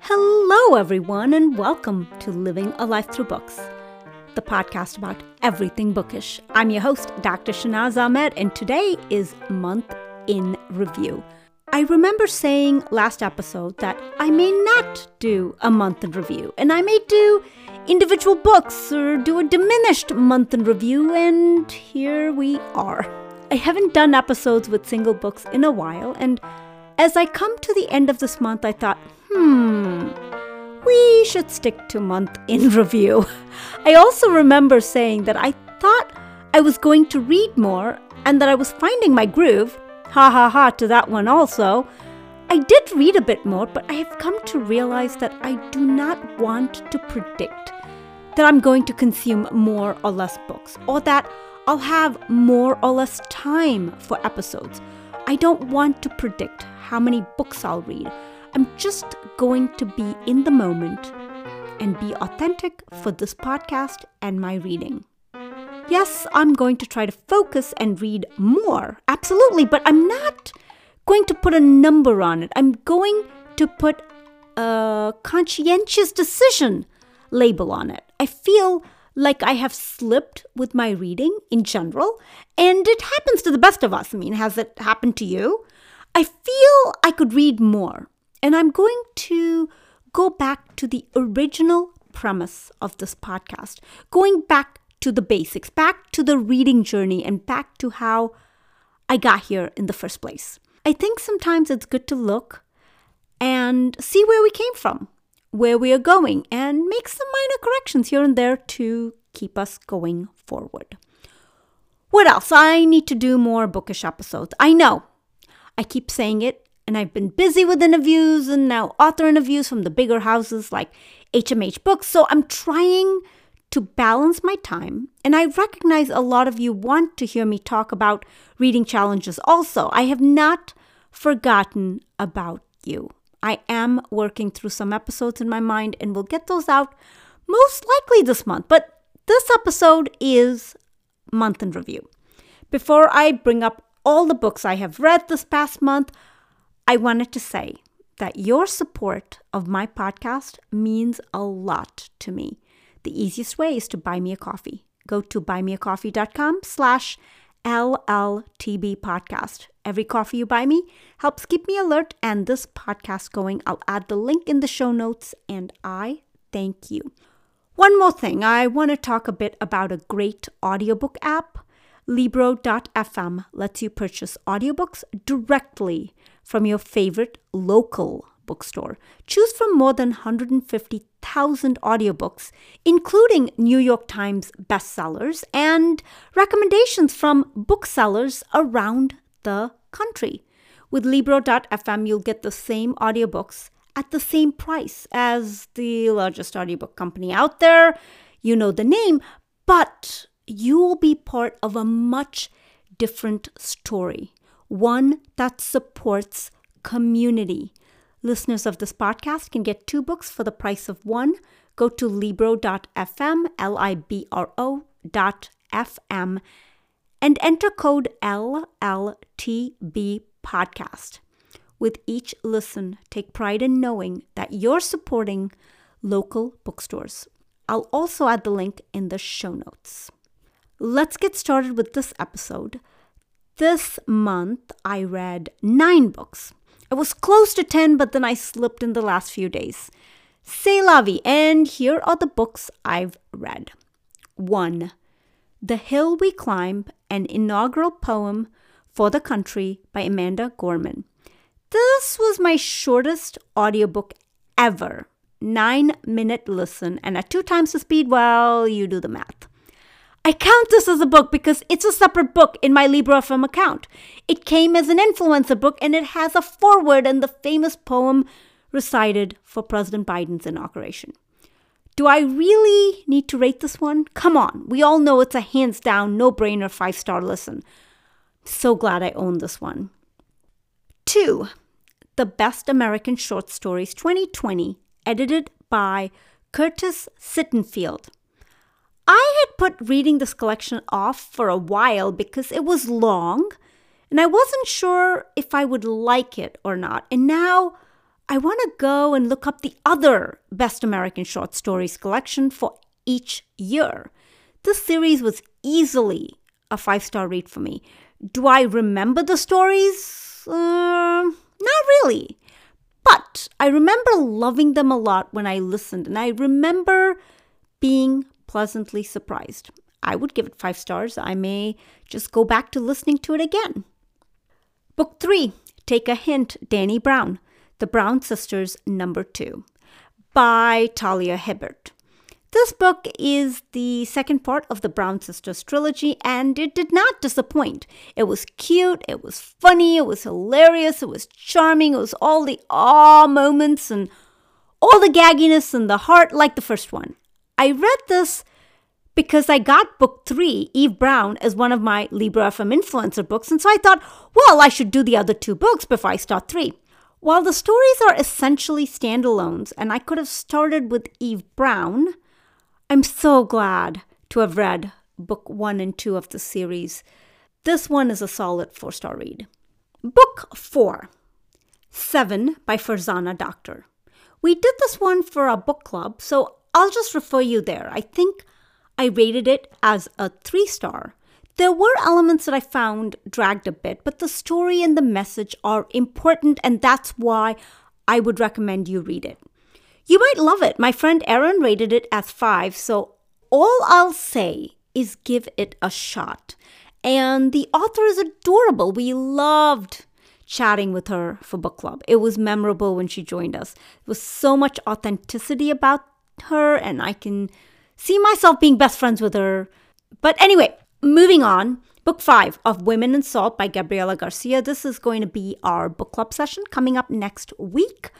Hello, everyone, and welcome to Living a Life Through Books, the podcast about everything bookish. I'm your host, Dr. Shahnaz Ahmed, and today is Month in Review. I remember saying last episode that I may not do a month in review, and I may do individual books or do a diminished month in review, and here we are. I haven't done episodes with single books in a while, and as I come to the end of this month, I thought, hmm, we should stick to month in review. I also remember saying that I thought I was going to read more and that I was finding my groove. Ha ha ha to that one also. I did read a bit more, but I have come to realize that I do not want to predict that I'm going to consume more or less books, or that I'll have more or less time for episodes. I don't want to predict how many books I'll read. I'm just going to be in the moment and be authentic for this podcast and my reading. Yes, I'm going to try to focus and read more, absolutely, but I'm not going to put a number on it. I'm going to put a conscientious decision label on it. I feel like I have slipped with my reading in general, and it happens to the best of us. I mean, has it happened to you? I feel I could read more, and I'm going to go back to the original premise of this podcast, going back to the basics, back to the reading journey, and back to how I got here in the first place. I think sometimes it's good to look and see where we came from, where we are going, and make some minor corrections here and there to keep us going forward. What else? I need to do more bookish episodes. I know. I keep saying it, and I've been busy with interviews and now author interviews from the bigger houses like HMH Books, so I'm trying to balance my time. And I recognize a lot of you want to hear me talk about reading challenges also. I have not forgotten about you. I am working through some episodes in my mind and will get those out most likely this month. But this episode is month in review. Before I bring up all the books I have read this past month, I wanted to say that your support of my podcast means a lot to me. The easiest way is to buy me a coffee. Go to buymeacoffee.com slash LLTB podcast. Every coffee you buy me helps keep me alert and this podcast going. I'll add the link in the show notes and I thank you. One more thing, I want to talk a bit about a great audiobook app. Libro.fm lets you purchase audiobooks directly from your favorite local bookstore. Choose from more than 150,000 audiobooks, including New York Times bestsellers and recommendations from booksellers around the country. With Libro.fm, you'll get the same audiobooks at the same price as the largest audiobook company out there. You know the name, but you will be part of a much different story, one that supports community. Listeners of this podcast can get two books for the price of one. Go to libro.fm, L I B R O dot FM, and enter code LLTB podcast. With each listen, take pride in knowing that you're supporting local bookstores. I'll also add the link in the show notes. Let's get started with this episode. This month, I read nine books. I was close to 10, but then I slipped in the last few days. C'est la vie, and here are the books I've read. 1. The Hill We Climb, an inaugural poem for the country by Amanda Gorman. This was my shortest audiobook ever. Nine minute listen, and at two times the speed, well, you do the math. I count this as a book because it's a separate book in my Libro.fm account. It came as an influencer book and it has a foreword and the famous poem recited for President Biden's inauguration. Do I really need to rate this one? Come on, we all know it's a hands down, no brainer five star listen. So glad I own this one. Two, The Best American Short Stories 2020, edited by Curtis Sittenfeld. I had put reading this collection off for a while because it was long, and I wasn't sure if I would like it or not. And now I want to go and look up the other Best American Short Stories collection for each year. This series was easily a five star read for me. Do I remember the stories? Uh, not really. But I remember loving them a lot when I listened, and I remember being pleasantly surprised. I would give it five stars. I may just go back to listening to it again. Book three Take a Hint, Dani Brown, The Brown Sisters, number two, by Talia Hibbert. This book is the second part of the Brown Sisters trilogy, and it did not disappoint. It was cute, it was funny, it was hilarious, it was charming, it was all the awe moments and all the gagginess and the heart like the first one. I read this because I got book three, Eve Brown, as one of my Libro FM influencer books, and so I thought, well, I should do the other two books before I start three. While the stories are essentially standalones, and I could have started with Eve Brown, I'm so glad to have read book one and two of the series. This one is a solid four star read. Book four Seven by Farzana Doctor. We did this one for our book club, so I'll just refer you there. I think I rated it as a three star. There were elements that I found dragged a bit, but the story and the message are important, and that's why I would recommend you read it. You might love it. My friend Erin rated it as five, so all I'll say is give it a shot. And the author is adorable. We loved chatting with her for book club. It was memorable when she joined us. There was so much authenticity about her, and I can see myself being best friends with her. But anyway, moving on. Book five of Women and Salt by Gabriela Garcia. This is going to be our book club session coming up next week.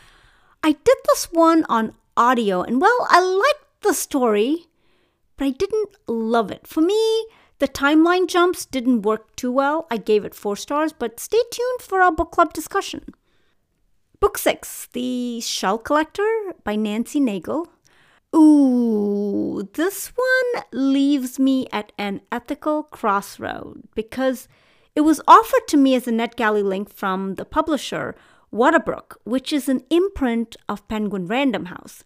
I did this one on audio, and well, I liked the story, but I didn't love it. For me, the timeline jumps didn't work too well. I gave it four stars, but stay tuned for our book club discussion. Book six, The Shell Collector by Nancy Naigle. Ooh, this one leaves me at an ethical crossroad because it was offered to me as a NetGalley link from the publisher Waterbrook, which is an imprint of Penguin Random House.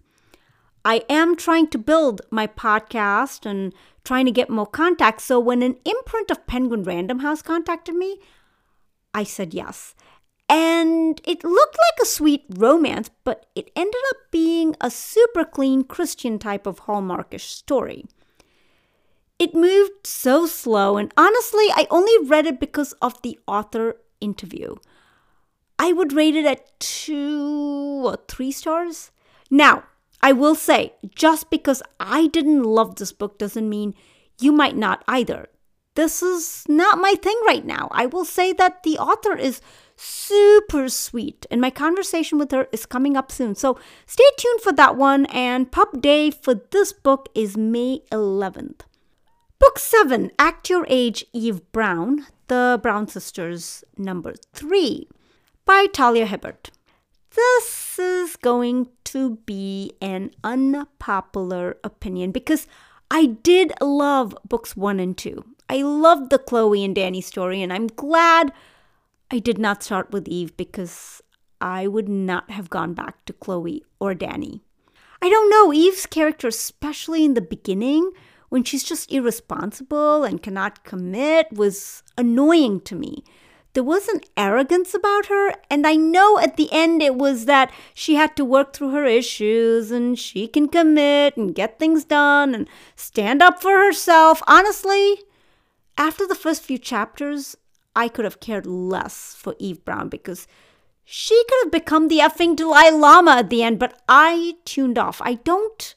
I am trying to build my podcast and trying to get more contacts. So when an imprint of Penguin Random House contacted me, I said yes. And it looked like a sweet romance, but it ended up being a super clean Christian type of Hallmarkish story. It moved so slow, and honestly, I only read it because of the author interview. I would rate it at two or three stars. Now, I will say, just because I didn't love this book doesn't mean you might not either. This is not my thing right now. I will say that the author is super sweet, and my conversation with her is coming up soon. So stay tuned for that one. And pub day for this book is May 11th. Book 7 Act Your Age Eve Brown, The Brown Sisters, number 3 by Talia Hibbert. This is going to be an unpopular opinion because I did love books one and two. I loved the Chloe and Dani story, and I'm glad I did not start with Eve because I would not have gone back to Chloe or Dani. I don't know, Eve's character, especially in the beginning, when she's just irresponsible and cannot commit, was annoying to me there was an arrogance about her. And I know at the end it was that she had to work through her issues and she can commit and get things done and stand up for herself. Honestly, after the first few chapters, I could have cared less for Eve Brown because she could have become the effing Dalai Lama at the end, but I tuned off. I don't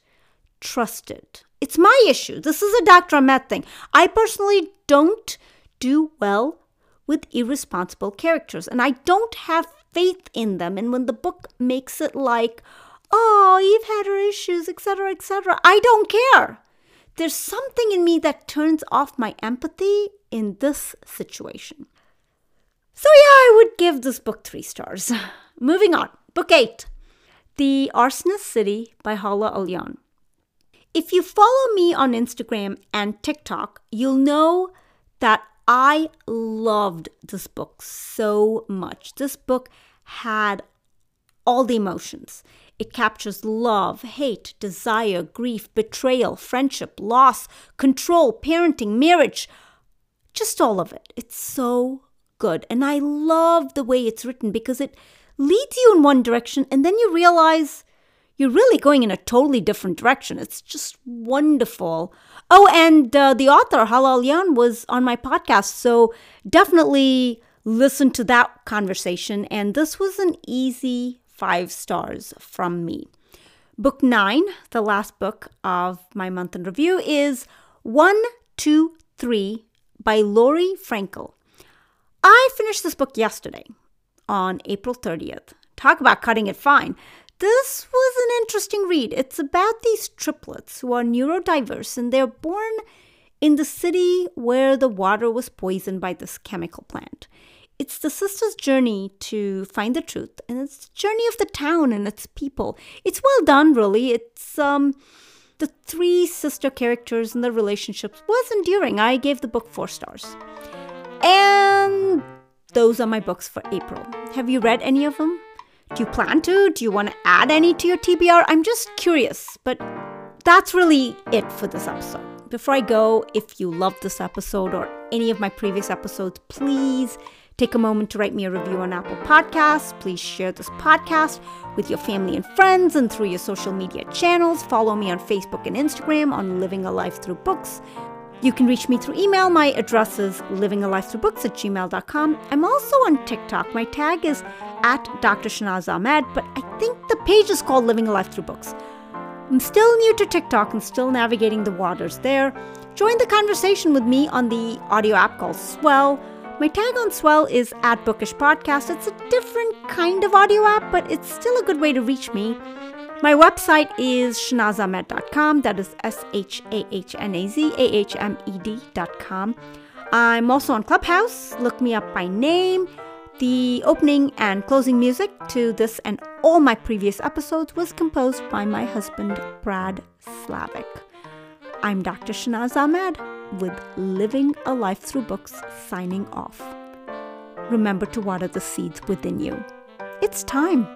trust it. It's my issue. This is a Dr. Ahmed thing. I personally don't do well with irresponsible characters, and I don't have faith in them. And when the book makes it like, oh, Eve had her issues, etc., etc., I don't care. There's something in me that turns off my empathy in this situation. So, yeah, I would give this book three stars. Moving on. Book eight The Arsonist City by Hala Alyan. If you follow me on Instagram and TikTok, you'll know that I loved this book so much. This book had all the emotions. It captures love, hate, desire, grief, betrayal, friendship, loss, control, parenting, marriage, just all of it. It's so good. And I love the way it's written because it leads you in one direction and then you realize you're really going in a totally different direction. It's just wonderful. Oh, and uh, the author, Hala Alyan, was on my podcast. So definitely listen to that conversation. And this was an easy five stars from me. Book nine, the last book of my month in review, is One, Two, Three by Laurie Frankel. I finished this book yesterday on April 30th. Talk about cutting it fine. This was an interesting read. It's about these triplets who are neurodiverse and they're born in the city where the water was poisoned by this chemical plant. It's the sisters' journey to find the truth, and it's the journey of the town and its people. It's well done, really. It's um, the three sister characters and the relationships was endearing. I gave the book four stars. And those are my books for April. Have you read any of them? Do you plan to? Do you want to add any to your TBR? I'm just curious, but that's really it for this episode. Before I go, if you loved this episode or any of my previous episodes, please take a moment to write me a review on Apple Podcasts. Please share this podcast with your family and friends and through your social media channels. Follow me on Facebook and Instagram on Living a Life Through Books. You can reach me through email. My address is livingalifethroughbooks at gmail.com. I'm also on TikTok. My tag is at Dr. Shahnaz Ahmed, but I think the page is called Living a Life Through Books. I'm still new to TikTok and still navigating the waters there. Join the conversation with me on the audio app called Swell. My tag on Swell is at Bookish Podcast. It's a different kind of audio app, but it's still a good way to reach me. My website is shahnazahmed.com. That is S H A H N A Z A H M E D.com. I'm also on Clubhouse. Look me up by name. The opening and closing music to this and all my previous episodes was composed by my husband, Brad Slavic. I'm Dr. Shahnaz Ahmed with Living a Life Through Books signing off. Remember to water the seeds within you. It's time.